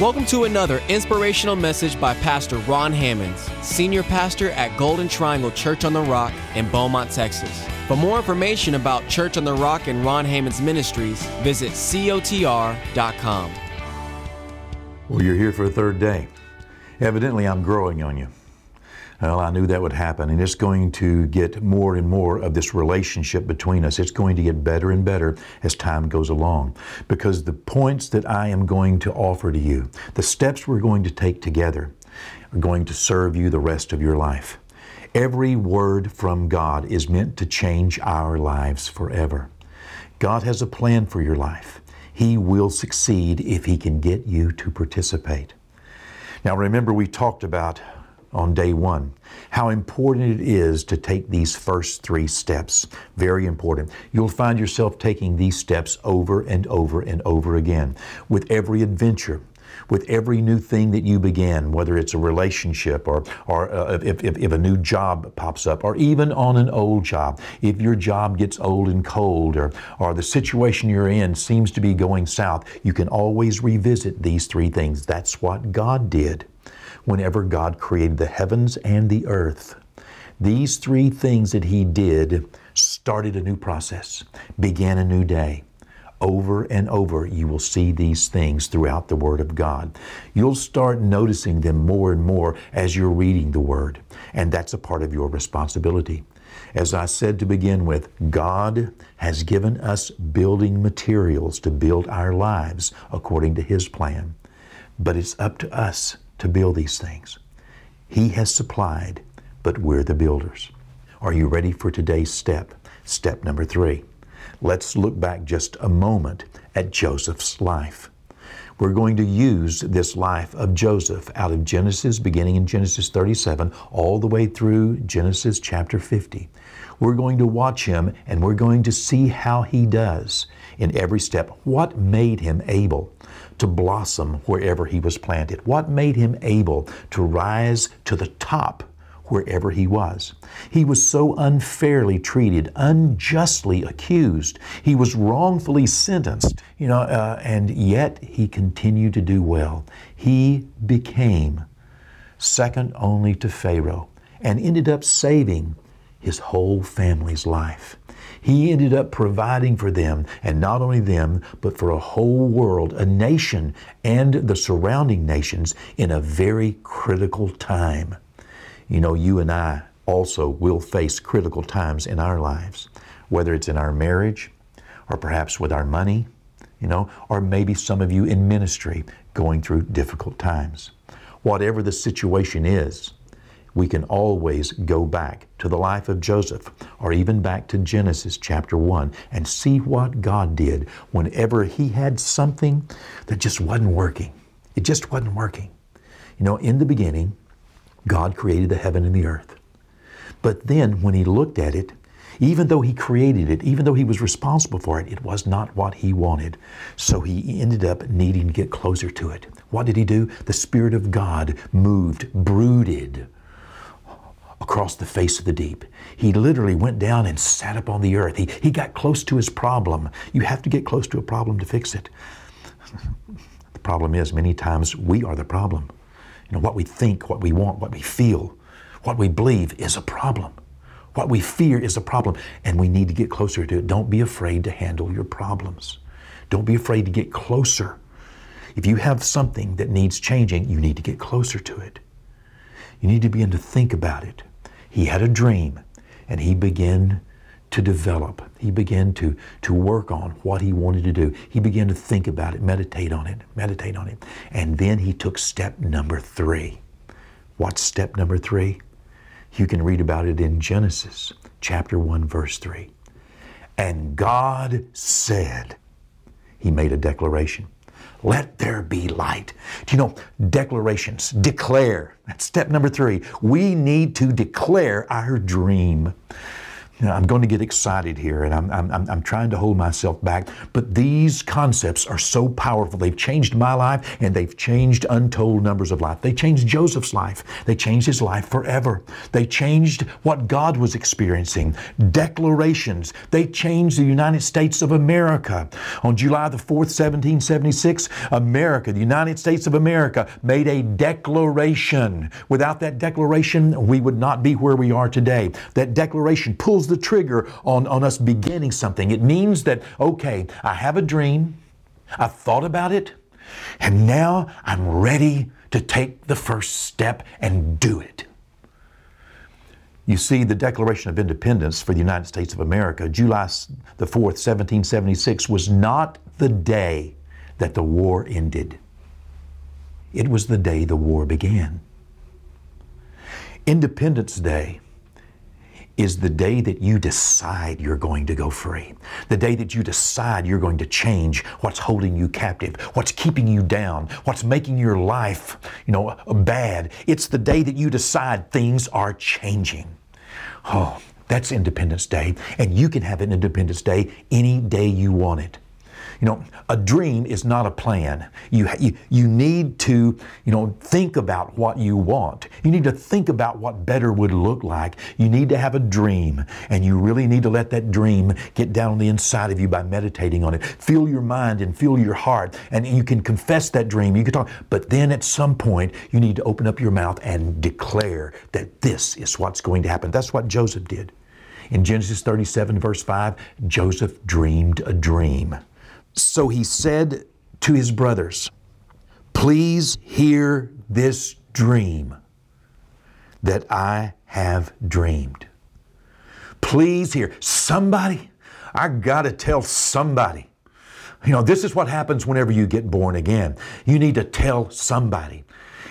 Welcome to another inspirational message by Pastor Ron Hammonds, Senior Pastor at Golden Triangle Church on the Rock in Beaumont, Texas. For more information about Church on the Rock and Ron Hammonds Ministries, visit cotr.com. Well, you're here for a third day. Evidently, I'm growing on you. Well, I knew that would happen, and it's going to get more and more of this relationship between us. It's going to get better and better as time goes along because the points that I am going to offer to you, the steps we're going to take together, are going to serve you the rest of your life. Every word from God is meant to change our lives forever. God has a plan for your life. He will succeed if He can get you to participate. Now, remember, we talked about on day one. How important it is to take these first three steps. Very important. You'll find yourself taking these steps over and over and over again with every adventure. With every new thing that you begin, whether it's a relationship or, or uh, if, if, if a new job pops up, or even on an old job, if your job gets old and cold, or, or the situation you're in seems to be going south, you can always revisit these three things. That's what God did whenever God created the heavens and the earth. These three things that He did started a new process, began a new day. Over and over, you will see these things throughout the Word of God. You'll start noticing them more and more as you're reading the Word, and that's a part of your responsibility. As I said to begin with, God has given us building materials to build our lives according to His plan. But it's up to us to build these things. He has supplied, but we're the builders. Are you ready for today's step? Step number three. Let's look back just a moment at Joseph's life. We're going to use this life of Joseph out of Genesis, beginning in Genesis 37, all the way through Genesis chapter 50. We're going to watch him and we're going to see how he does in every step. What made him able to blossom wherever he was planted? What made him able to rise to the top wherever he was? He was so unfairly treated, unjustly accused. He was wrongfully sentenced, you know, uh, and yet he continued to do well. He became second only to Pharaoh and ended up saving his whole family's life. He ended up providing for them, and not only them, but for a whole world, a nation, and the surrounding nations in a very critical time. You know, you and I also will face critical times in our lives, whether it's in our marriage, or perhaps with our money, you know, or maybe some of you in ministry going through difficult times. Whatever the situation is, we can always go back to the life of Joseph or even back to Genesis chapter 1 and see what God did whenever he had something that just wasn't working. It just wasn't working. You know, in the beginning, God created the heaven and the earth. But then when he looked at it, even though he created it, even though he was responsible for it, it was not what he wanted. So he ended up needing to get closer to it. What did he do? The Spirit of God moved, brooded across the face of the deep. He literally went down and sat up on the earth. He, he got close to his problem. You have to get close to a problem to fix it. the problem is, many times we are the problem. You know, what we think, what we want, what we feel, what we believe is a problem. What we fear is a problem, and we need to get closer to it. Don't be afraid to handle your problems. Don't be afraid to get closer. If you have something that needs changing, you need to get closer to it. You need to begin to think about it. He had a dream and he began to develop. He began to, to work on what he wanted to do. He began to think about it, meditate on it, meditate on it. And then he took step number three. What's step number three? You can read about it in Genesis chapter 1, verse 3. And God said, He made a declaration. Let there be light. Do you know, declarations, declare. That's step number three. We need to declare our dream. You know, I'm going to get excited here and I'm, I'm, I'm trying to hold myself back. But these concepts are so powerful. They've changed my life and they've changed untold numbers of life. They changed Joseph's life. They changed his life forever. They changed what God was experiencing. Declarations. They changed the United States of America. On July the 4th, 1776, America, the United States of America, made a declaration. Without that declaration, we would not be where we are today. That declaration pulls pulls the trigger on, on us beginning something. It means that, okay, I have a dream, I've thought about it, and now I'm ready to take the first step and do it. You see, the Declaration of Independence for the United States of America, July the 4th, 1776, was not the day that the war ended. It was the day the war began. Independence Day is the day that you decide you're going to go free. The day that you decide you're going to change what's holding you captive, what's keeping you down, what's making your life, you know, bad. It's the day that you decide things are changing. Oh, that's Independence Day, and you can have an Independence Day any day you want it. You know, a dream is not a plan. You, you, you need to, you know, think about what you want. You need to think about what better would look like. You need to have a dream, and you really need to let that dream get down on the inside of you by meditating on it. Feel your mind and feel your heart, and you can confess that dream. You can talk, but then at some point, you need to open up your mouth and declare that this is what's going to happen. That's what Joseph did. In Genesis 37, verse 5, Joseph dreamed a dream. So he said to his brothers, Please hear this dream that I have dreamed. Please hear. Somebody, I got to tell somebody. You know, this is what happens whenever you get born again. You need to tell somebody.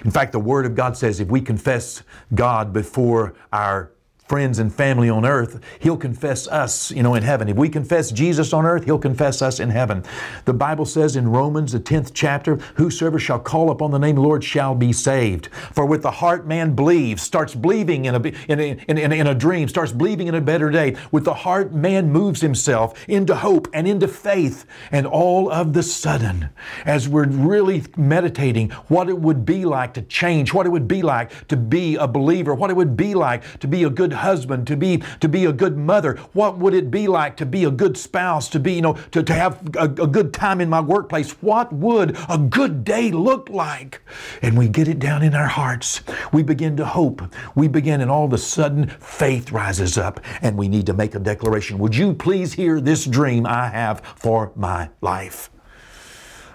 In fact, the Word of God says if we confess God before our friends and family on earth, He'll confess us, you know, in heaven. If we confess Jesus on earth, He'll confess us in heaven. The Bible says in Romans, the 10th chapter, whosoever shall call upon the name of the Lord shall be saved. For with the heart man believes, starts believing in a, in a, in in a dream, starts believing in a better day. With the heart man moves himself into hope and into faith. And all of the sudden, as we're really meditating what it would be like to change, what it would be like to be a believer, what it would be like to be a husband, to be to be a good mother? What would it be like to be a good spouse, to be, you know, to, to have a, a good time in my workplace? What would a good day look like? And we get it down in our hearts. We begin to hope. We begin, and all of a sudden, faith rises up, and we need to make a declaration. Would you please hear this dream I have for my life?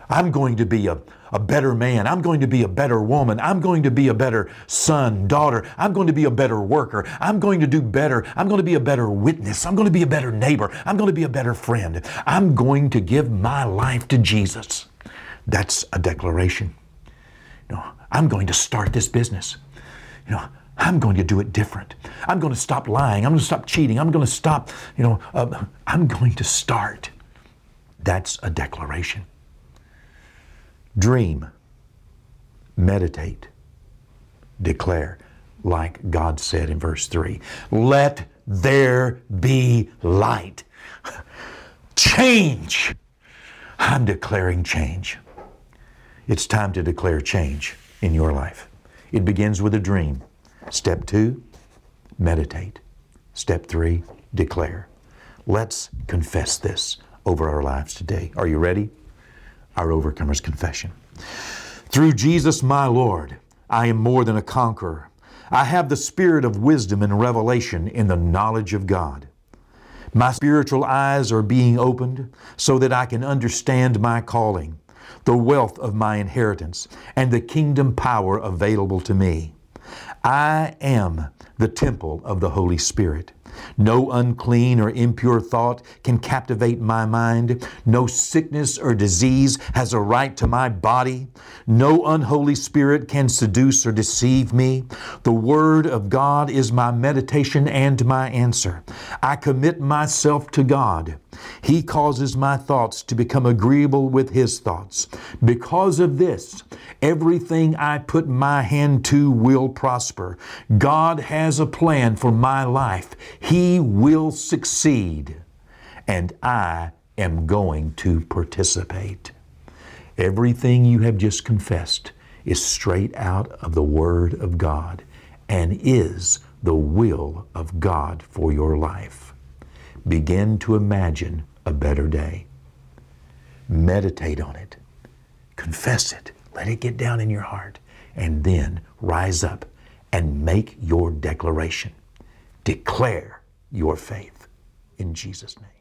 I'm going to be a, a better man. I'm going to be a better woman. I'm going to be a better son, daughter. I'm going to be a better worker. I'm going to do better. I'm going to be a better witness. I'm going to be a better neighbor. I'm going to be a better friend. I'm going to give my life to Jesus. That's a declaration. You know, I'm going to start this business. You know, I'm going to do it different. I'm going to stop lying. I'm going to stop cheating. I'm going to stop, you know, uh, I'm going to start. That's a declaration. Dream, meditate, declare, like God said in verse 3 Let there be light. Change. I'm declaring change. It's time to declare change in your life. It begins with a dream. Step two, meditate. Step three, declare. Let's confess this over our lives today. Are you ready? Our overcomer's confession. Through Jesus my Lord, I am more than a conqueror. I have the spirit of wisdom and revelation in the knowledge of God. My spiritual eyes are being opened so that I can understand my calling, the wealth of my inheritance, and the kingdom power available to me. I am the temple of the Holy Spirit. No unclean or impure thought can captivate my mind. No sickness or disease has a right to my body. No unholy spirit can seduce or deceive me. The Word of God is my meditation and my answer. I commit myself to God. He causes my thoughts to become agreeable with His thoughts. Because of this, everything I put my hand to will prosper. God has a plan for my life. He will succeed, and I am going to participate. Everything you have just confessed is straight out of the Word of God and is the will of God for your life. Begin to imagine a better day. Meditate on it. Confess it. Let it get down in your heart. And then rise up and make your declaration. Declare your faith in Jesus' name.